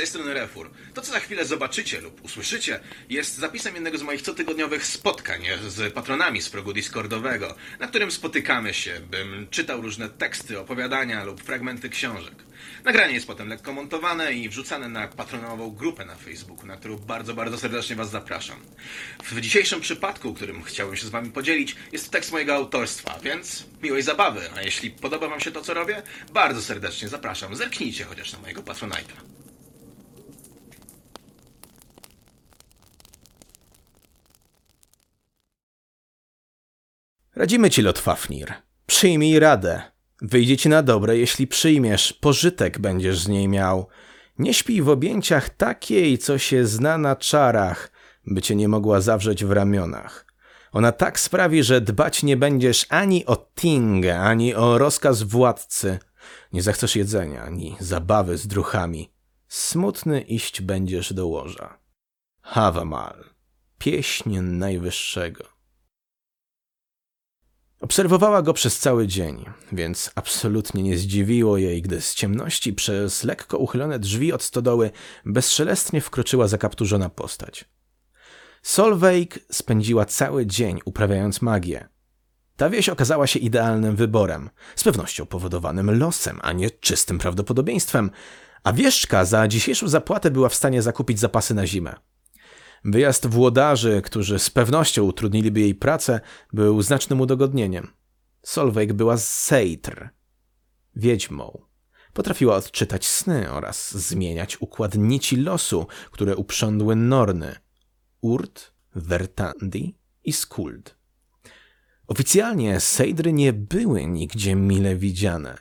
tej strony Refur. To, co za chwilę zobaczycie lub usłyszycie, jest zapisem jednego z moich cotygodniowych spotkań z patronami z progu Discordowego, na którym spotykamy się, bym czytał różne teksty, opowiadania lub fragmenty książek. Nagranie jest potem lekko montowane i wrzucane na patronową grupę na Facebooku, na którą bardzo, bardzo serdecznie Was zapraszam. W dzisiejszym przypadku, którym chciałbym się z Wami podzielić, jest tekst mojego autorstwa, więc miłej zabawy. A jeśli podoba Wam się to, co robię, bardzo serdecznie zapraszam. Zerknijcie chociaż na mojego Patronite'a. Radzimy ci, Lotfafnir. Przyjmij radę. Wyjdzie ci na dobre, jeśli przyjmiesz, pożytek będziesz z niej miał. Nie śpij w objęciach takiej, co się zna na czarach, by cię nie mogła zawrzeć w ramionach. Ona tak sprawi, że dbać nie będziesz ani o Tingę, ani o rozkaz władcy. Nie zechcesz jedzenia, ani zabawy z druchami. Smutny iść będziesz do łoża. Havamal, pieśń najwyższego. Obserwowała go przez cały dzień, więc absolutnie nie zdziwiło jej, gdy z ciemności przez lekko uchylone drzwi od stodoły bezszelestnie wkroczyła zakapturzona postać. Solveig spędziła cały dzień uprawiając magię. Ta wieś okazała się idealnym wyborem, z pewnością powodowanym losem, a nie czystym prawdopodobieństwem, a wieszczka za dzisiejszą zapłatę była w stanie zakupić zapasy na zimę. Wyjazd włodarzy, którzy z pewnością utrudniliby jej pracę, był znacznym udogodnieniem. Solveig była z Seitr, wiedźmą. Potrafiła odczytać sny oraz zmieniać układ nici losu, które uprządły Norny, Urt, Vertandi i Skuld. Oficjalnie Sejdry nie były nigdzie mile widziane.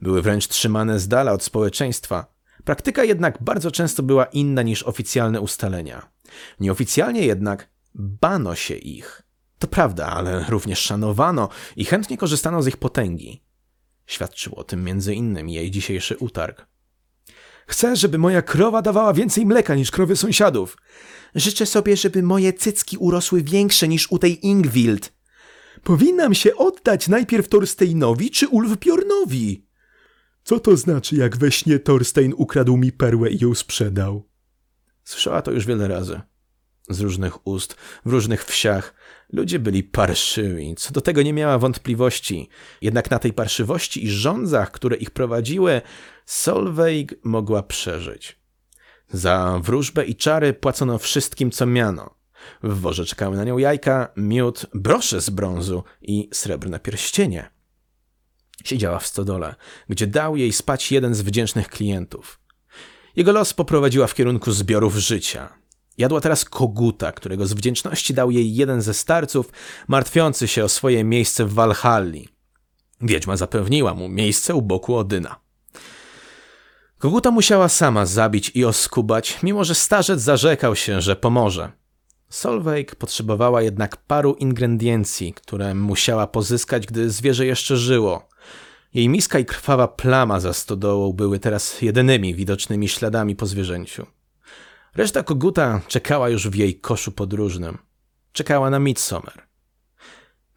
Były wręcz trzymane z dala od społeczeństwa. Praktyka jednak bardzo często była inna niż oficjalne ustalenia. Nieoficjalnie jednak bano się ich. To prawda, ale również szanowano i chętnie korzystano z ich potęgi. Świadczył o tym między innymi jej dzisiejszy utarg. Chcę, żeby moja krowa dawała więcej mleka niż krowy sąsiadów. Życzę sobie, żeby moje cycki urosły większe niż u tej Ingwild. Powinnam się oddać najpierw Torsteinowi czy Ulfbjornowi. Co to znaczy, jak we śnie Torstein ukradł mi perłę i ją sprzedał? Słyszała to już wiele razy. Z różnych ust, w różnych wsiach. Ludzie byli parszywi, co do tego nie miała wątpliwości. Jednak na tej parszywości i rządzach, które ich prowadziły, Solveig mogła przeżyć. Za wróżbę i czary płacono wszystkim, co miano. W worze czekały na nią jajka, miód, brosze z brązu i srebrne pierścienie. Siedziała w stodole, gdzie dał jej spać jeden z wdzięcznych klientów. Jego los poprowadziła w kierunku zbiorów życia. Jadła teraz koguta, którego z wdzięczności dał jej jeden ze starców, martwiący się o swoje miejsce w Walhalli. Wiedźma zapewniła mu miejsce u boku Odyna. Koguta musiała sama zabić i oskubać, mimo że starzec zarzekał się, że pomoże. Solveig potrzebowała jednak paru ingrediencji, które musiała pozyskać, gdy zwierzę jeszcze żyło. Jej miska i krwawa plama za stodołą były teraz jedynymi widocznymi śladami po zwierzęciu. Reszta koguta czekała już w jej koszu podróżnym. Czekała na Midsummer.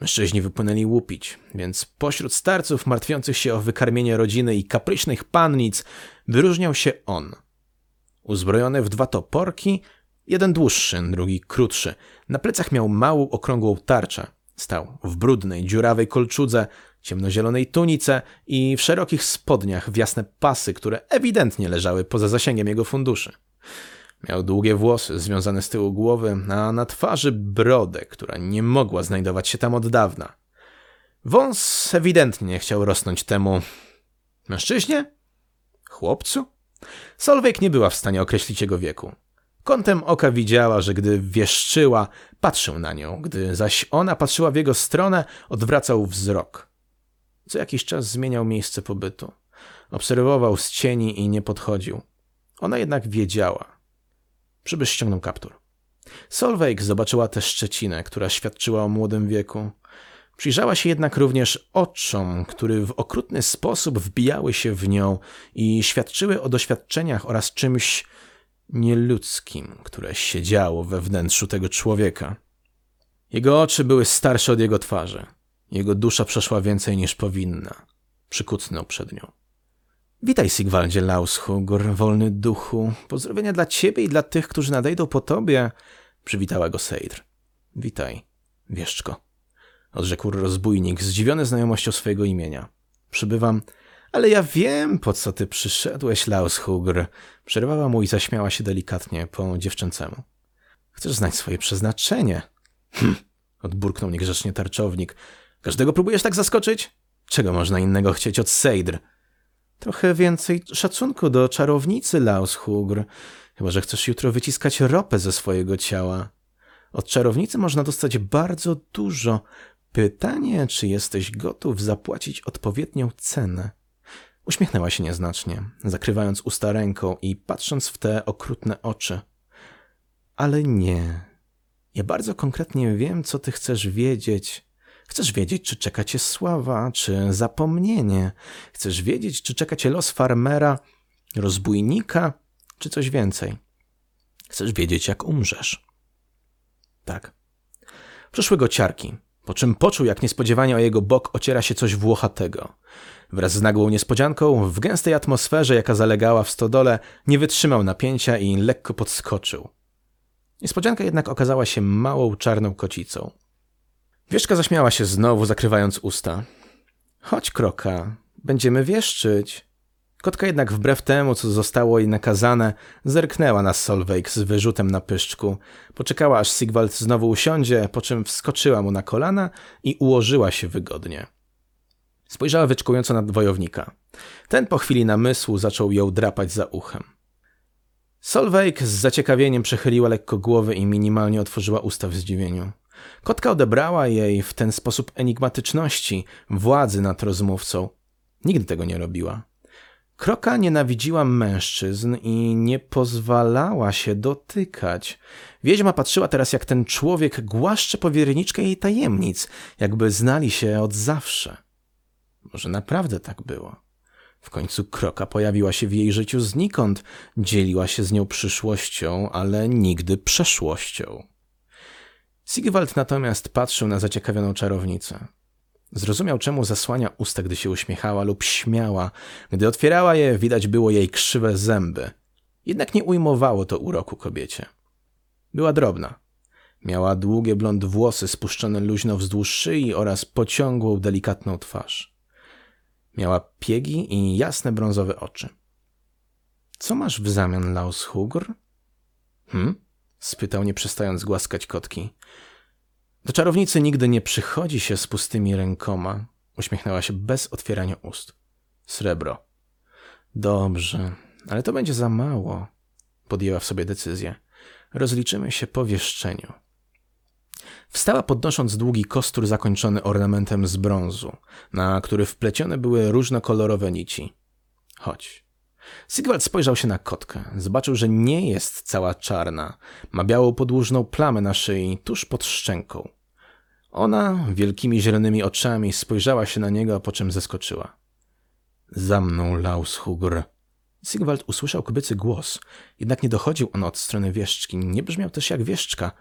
Mężczyźni wypłynęli łupić, więc pośród starców martwiących się o wykarmienie rodziny i kapryśnych pannic wyróżniał się on. Uzbrojony w dwa toporki, jeden dłuższy, drugi krótszy. Na plecach miał małą, okrągłą tarczę. Stał w brudnej, dziurawej kolczudze, ciemnozielonej tunice i w szerokich spodniach w jasne pasy, które ewidentnie leżały poza zasięgiem jego funduszy. Miał długie włosy związane z tyłu głowy, a na twarzy brodę, która nie mogła znajdować się tam od dawna. Wąs ewidentnie chciał rosnąć temu mężczyźnie? Chłopcu? Solveig nie była w stanie określić jego wieku. Kątem oka widziała, że gdy wieszczyła, patrzył na nią, gdy zaś ona patrzyła w jego stronę, odwracał wzrok. Co jakiś czas zmieniał miejsce pobytu. Obserwował z cieni i nie podchodził. Ona jednak wiedziała. Przybysz ściągnął kaptur. Solveig zobaczyła tę szczecinę, która świadczyła o młodym wieku. Przyjrzała się jednak również oczom, które w okrutny sposób wbijały się w nią i świadczyły o doświadczeniach oraz czymś nieludzkim, które siedziało we wnętrzu tego człowieka. Jego oczy były starsze od jego twarzy. Jego dusza przeszła więcej niż powinna. Przykucnął przed nią. Witaj, Sigwaldzie Lauschugr, wolny duchu. Pozdrowienia dla ciebie i dla tych, którzy nadejdą po tobie. Przywitała go Seidr. Witaj, wieszczko. Odrzekł rozbójnik, zdziwiony znajomością swojego imienia. Przybywam, ale ja wiem, po co ty przyszedłeś, Lauschugr. Przerwała mu i zaśmiała się delikatnie po dziewczęcemu. Chcesz znać swoje przeznaczenie? Hm, odburknął niegrzecznie tarczownik. Każdego próbujesz tak zaskoczyć? Czego można innego chcieć od Seidr? Trochę więcej szacunku do czarownicy, Lauschugr. Chyba, że chcesz jutro wyciskać ropę ze swojego ciała. Od czarownicy można dostać bardzo dużo. Pytanie, czy jesteś gotów zapłacić odpowiednią cenę. Uśmiechnęła się nieznacznie, zakrywając usta ręką i patrząc w te okrutne oczy. Ale nie. Ja bardzo konkretnie wiem, co ty chcesz wiedzieć. Chcesz wiedzieć, czy czeka cię sława, czy zapomnienie. Chcesz wiedzieć, czy czeka cię los farmera, rozbójnika, czy coś więcej. Chcesz wiedzieć, jak umrzesz. Tak. Przyszły go ciarki, po czym poczuł, jak niespodziewanie o jego bok ociera się coś włochatego. Wraz z nagłą niespodzianką, w gęstej atmosferze, jaka zalegała w stodole, nie wytrzymał napięcia i lekko podskoczył. Niespodzianka jednak okazała się małą czarną kocicą. Wieszka zaśmiała się znowu, zakrywając usta. Chodź, kroka, będziemy wieszczyć. Kotka jednak wbrew temu, co zostało jej nakazane, zerknęła na Solveig z wyrzutem na pyszczku. Poczekała, aż Sigwald znowu usiądzie, po czym wskoczyła mu na kolana i ułożyła się wygodnie. Spojrzała wyczekująco na wojownika. Ten po chwili namysłu zaczął ją drapać za uchem. Solveig z zaciekawieniem przechyliła lekko głowę i minimalnie otworzyła usta w zdziwieniu. Kotka odebrała jej w ten sposób enigmatyczności, władzy nad rozmówcą. Nigdy tego nie robiła. Kroka nienawidziła mężczyzn i nie pozwalała się dotykać. Wiedźma patrzyła teraz, jak ten człowiek głaszcze powierniczkę jej tajemnic, jakby znali się od zawsze. Może naprawdę tak było. W końcu Kroka pojawiła się w jej życiu znikąd, dzieliła się z nią przyszłością, ale nigdy przeszłością. Sigwald natomiast patrzył na zaciekawioną czarownicę. Zrozumiał, czemu zasłania usta, gdy się uśmiechała lub śmiała. Gdy otwierała je, widać było jej krzywe zęby. Jednak nie ujmowało to uroku kobiecie. Była drobna. Miała długie blond włosy spuszczone luźno wzdłuż szyi oraz pociągłą, delikatną twarz. Miała piegi i jasne brązowe oczy. Co masz w zamian, Laushugr? Hm? Spytał, nie przestając głaskać kotki. Do czarownicy nigdy nie przychodzi się z pustymi rękoma. Uśmiechnęła się bez otwierania ust. Srebro. Dobrze, ale to będzie za mało. Podjęła w sobie decyzję. Rozliczymy się po wieszczeniu. Wstała podnosząc długi kostur zakończony ornamentem z brązu, na który wplecione były różnokolorowe nici. Chodź. Sigwald spojrzał się na kotkę. Zobaczył, że nie jest cała czarna. Ma białą podłużną plamę na szyi, tuż pod szczęką. Ona wielkimi zielonymi oczami spojrzała się na niego, po czym zeskoczyła. Za mną, Laushugr. Sigwald usłyszał kobiecy głos, jednak nie dochodził on od strony wieszczki. Nie brzmiał też jak wieszczka.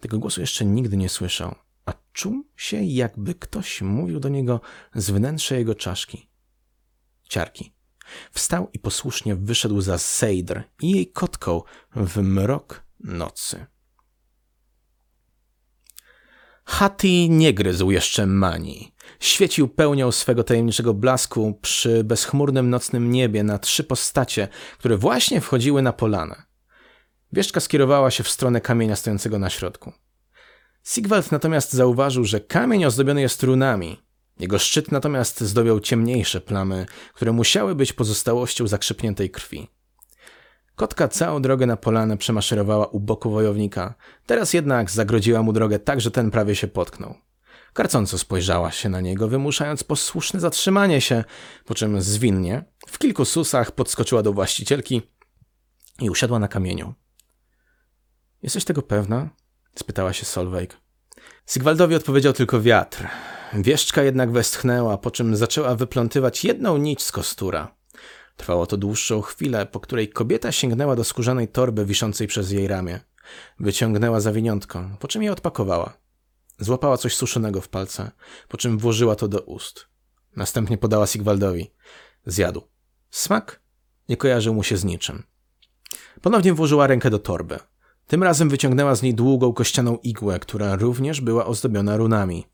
Tego głosu jeszcze nigdy nie słyszał, a czuł się, jakby ktoś mówił do niego z wnętrza jego czaszki. Ciarki. Wstał i posłusznie wyszedł za Sejdr i jej kotką w mrok nocy. Hati nie gryzł jeszcze mani. Świecił pełnią swego tajemniczego blasku przy bezchmurnym nocnym niebie na trzy postacie, które właśnie wchodziły na polanę. Wieszczka skierowała się w stronę kamienia stojącego na środku. Sigwald natomiast zauważył, że kamień ozdobiony jest runami. Jego szczyt natomiast zdobią ciemniejsze plamy, które musiały być pozostałością zakrzepniętej krwi. Kotka całą drogę na polanę przemaszerowała u boku wojownika. Teraz jednak zagrodziła mu drogę tak, że ten prawie się potknął. Karcąco spojrzała się na niego, wymuszając posłuszne zatrzymanie się, po czym zwinnie, w kilku susach podskoczyła do właścicielki i usiadła na kamieniu. Jesteś tego pewna? spytała się Solveig. Sigwaldowi odpowiedział tylko wiatr. Wieszczka jednak westchnęła, po czym zaczęła wyplątywać jedną nić z kostura. Trwało to dłuższą chwilę, po której kobieta sięgnęła do skórzanej torby wiszącej przez jej ramię. Wyciągnęła zawiniątko, po czym je odpakowała. Złapała coś suszonego w palce, po czym włożyła to do ust. Następnie podała Sigwaldowi. Zjadł. Smak nie kojarzył mu się z niczym. Ponownie włożyła rękę do torby. Tym razem wyciągnęła z niej długą kościaną igłę, która również była ozdobiona runami.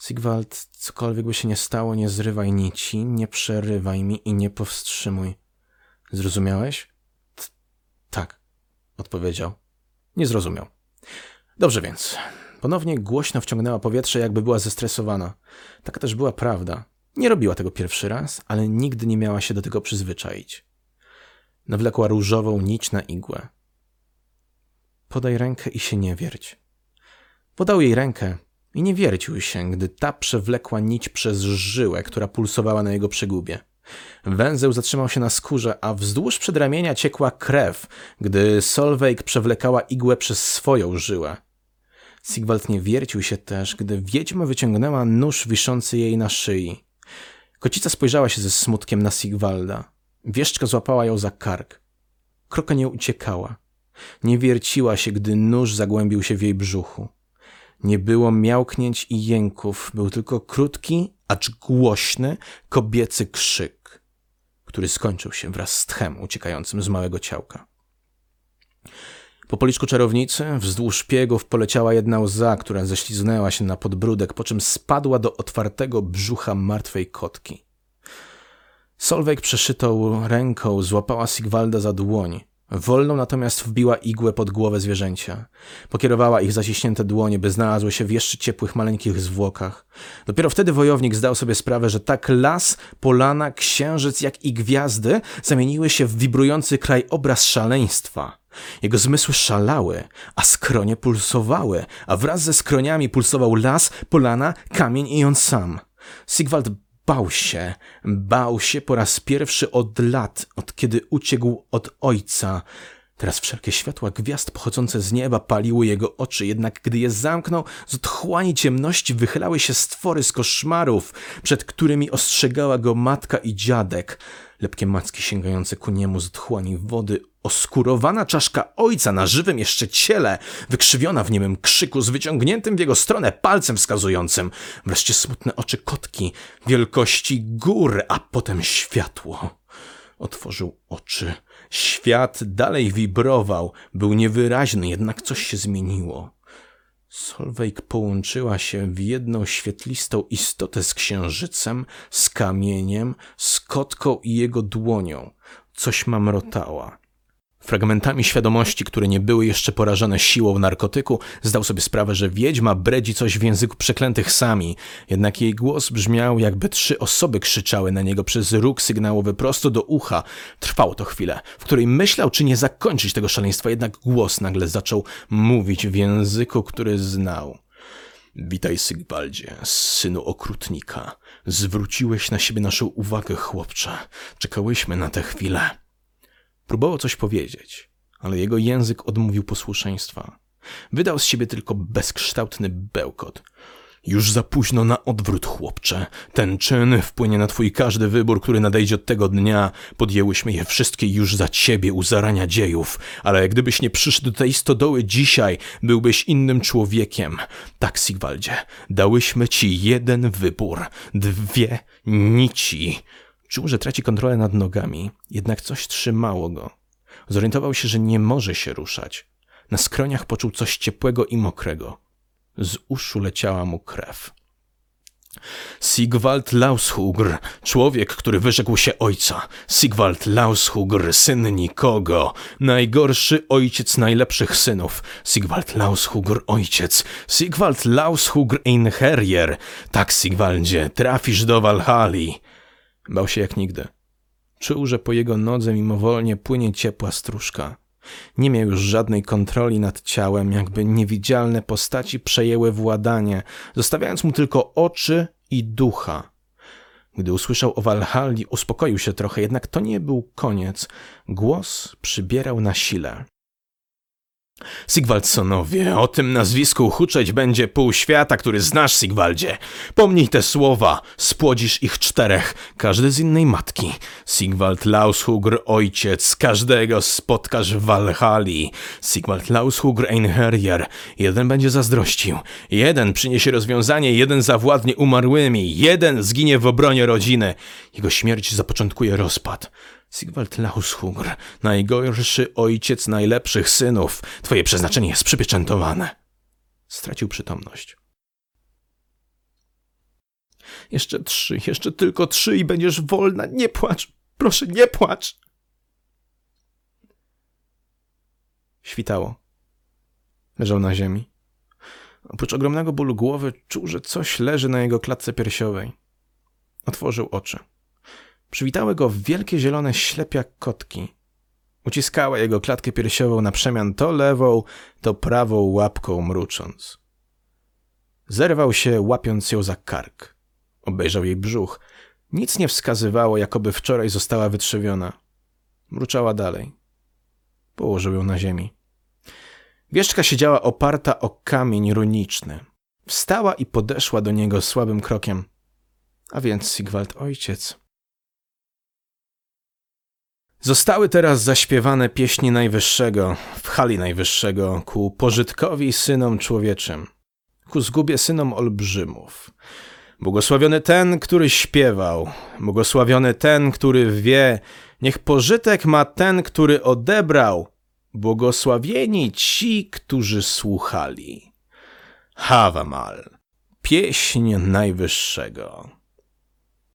Sigwald, cokolwiek by się nie stało, nie zrywaj nici, nie przerywaj mi i nie powstrzymuj. Zrozumiałeś? T tak, odpowiedział. Nie zrozumiał. Dobrze więc. Ponownie głośno wciągnęła powietrze, jakby była zestresowana. Taka też była prawda. Nie robiła tego pierwszy raz, ale nigdy nie miała się do tego przyzwyczaić. Nawlekła różową nić na igłę. Podaj rękę i się nie wierć. Podał jej rękę i nie wiercił się, gdy ta przewlekła nić przez żyłę, która pulsowała na jego przegubie. Węzeł zatrzymał się na skórze, a wzdłuż przedramienia ciekła krew, gdy Solveig przewlekała igłę przez swoją żyłę. Sigwald nie wiercił się też, gdy wiedźma wyciągnęła nóż wiszący jej na szyi. Kocica spojrzała się ze smutkiem na Sigwalda. Wieszczka złapała ją za kark. Kroka nie uciekała. Nie wierciła się, gdy nóż zagłębił się w jej brzuchu. Nie było miałknięć i jęków, był tylko krótki, acz głośny, kobiecy krzyk, który skończył się wraz z tchem uciekającym z małego ciałka. Po policzku czarownicy wzdłuż szpiegów poleciała jedna łza, która ześliznęła się na podbródek, po czym spadła do otwartego brzucha martwej kotki. Solveig przeszytą ręką złapała Sigwalda za dłoń. Wolną natomiast wbiła igłę pod głowę zwierzęcia. Pokierowała ich zaciśnięte dłonie, by znalazły się w jeszcze ciepłych, maleńkich zwłokach. Dopiero wtedy wojownik zdał sobie sprawę, że tak las, polana, księżyc, jak i gwiazdy zamieniły się w wibrujący krajobraz szaleństwa. Jego zmysły szalały, a skronie pulsowały, a wraz ze skroniami pulsował las, polana, kamień i on sam. Sigwald bał się, bał się po raz pierwszy od lat, od kiedy uciekł od ojca. Teraz wszelkie światła gwiazd pochodzące z nieba paliły jego oczy, jednak gdy je zamknął, z otchłani ciemności wychylały się stwory z koszmarów, przed którymi ostrzegała go matka i dziadek. Lepkie macki sięgające ku niemu z otchłani wody, oskurowana czaszka ojca na żywym jeszcze ciele, wykrzywiona w niemym krzyku z wyciągniętym w jego stronę palcem wskazującym, wreszcie smutne oczy kotki, wielkości gór, a potem światło. Otworzył oczy. Świat dalej wibrował, był niewyraźny, jednak coś się zmieniło. Solveig połączyła się w jedną świetlistą istotę z księżycem, z kamieniem, z kotką i jego dłonią. Coś mamrotała. Fragmentami świadomości, które nie były jeszcze porażone siłą narkotyku, zdał sobie sprawę, że wiedźma bredzi coś w języku przeklętych sami. Jednak jej głos brzmiał, jakby trzy osoby krzyczały na niego przez róg sygnałowy prosto do ucha. Trwało to chwilę, w której myślał, czy nie zakończyć tego szaleństwa, jednak głos nagle zaczął mówić w języku, który znał. Witaj, Sygwaldzie, synu okrutnika. Zwróciłeś na siebie naszą uwagę, chłopcze. Czekałyśmy na tę chwilę. Próbował coś powiedzieć, ale jego język odmówił posłuszeństwa. Wydał z siebie tylko bezkształtny bełkot. Już za późno na odwrót, chłopcze. Ten czyn wpłynie na twój każdy wybór, który nadejdzie od tego dnia. Podjęłyśmy je wszystkie już za ciebie u zarania dziejów, ale gdybyś nie przyszedł do tej stodoły dzisiaj, byłbyś innym człowiekiem. Tak, Sigwaldzie, dałyśmy ci jeden wybór, dwie nici. Czuł, że traci kontrolę nad nogami, jednak coś trzymało go. Zorientował się, że nie może się ruszać. Na skroniach poczuł coś ciepłego i mokrego. Z uszu leciała mu krew. Sigwald Laushugr, człowiek, który wyrzekł się ojca. Sigwald Laushugr, syn nikogo. Najgorszy ojciec najlepszych synów. Sigwald Laushugr, ojciec. Sigwald Laushugr Einherjer. Tak, Sigwaldzie, trafisz do Walhali. Bał się jak nigdy. Czuł, że po jego nodze mimowolnie płynie ciepła stróżka. Nie miał już żadnej kontroli nad ciałem, jakby niewidzialne postaci przejęły władanie, zostawiając mu tylko oczy i ducha. Gdy usłyszał o Walhalli, uspokoił się trochę, jednak to nie był koniec. Głos przybierał na sile. Sigwaldsonowie, o tym nazwisku huczeć będzie pół świata, który znasz, Sigwaldzie. Pomnij te słowa, spłodzisz ich czterech, każdy z innej matki. Sigwald Laushugr, ojciec, każdego spotkasz w Walhali. Sigwald Laushugr Einherjer, jeden będzie zazdrościł, jeden przyniesie rozwiązanie, jeden zawładnie umarłymi, jeden zginie w obronie rodziny. Jego śmierć zapoczątkuje rozpad. Sigwald Laushugr, najgorszy ojciec najlepszych synów. Twoje przeznaczenie jest przypieczętowane. Stracił przytomność. Jeszcze trzy, jeszcze tylko trzy i będziesz wolna. Nie płacz, proszę, nie płacz. Świtało. Leżał na ziemi. Oprócz ogromnego bólu głowy czuł, że coś leży na jego klatce piersiowej. Otworzył oczy. Przywitały go wielkie zielone ślepia kotki. Uciskały jego klatkę piersiową na przemian to lewą, to prawą łapką mrucząc. Zerwał się, łapiąc ją za kark. Obejrzał jej brzuch. Nic nie wskazywało, jakoby wczoraj została wytrzewiona. Mruczała dalej. Położył ją na ziemi. Wieszczka siedziała oparta o kamień runiczny. Wstała i podeszła do niego słabym krokiem. A więc Sigwald ojciec. Zostały teraz zaśpiewane pieśni Najwyższego, w hali Najwyższego, ku pożytkowi synom człowieczym, ku zgubie synom olbrzymów. Błogosławiony ten, który śpiewał, błogosławiony ten, który wie, niech pożytek ma ten, który odebrał, błogosławieni ci, którzy słuchali. Hawamal, pieśń Najwyższego.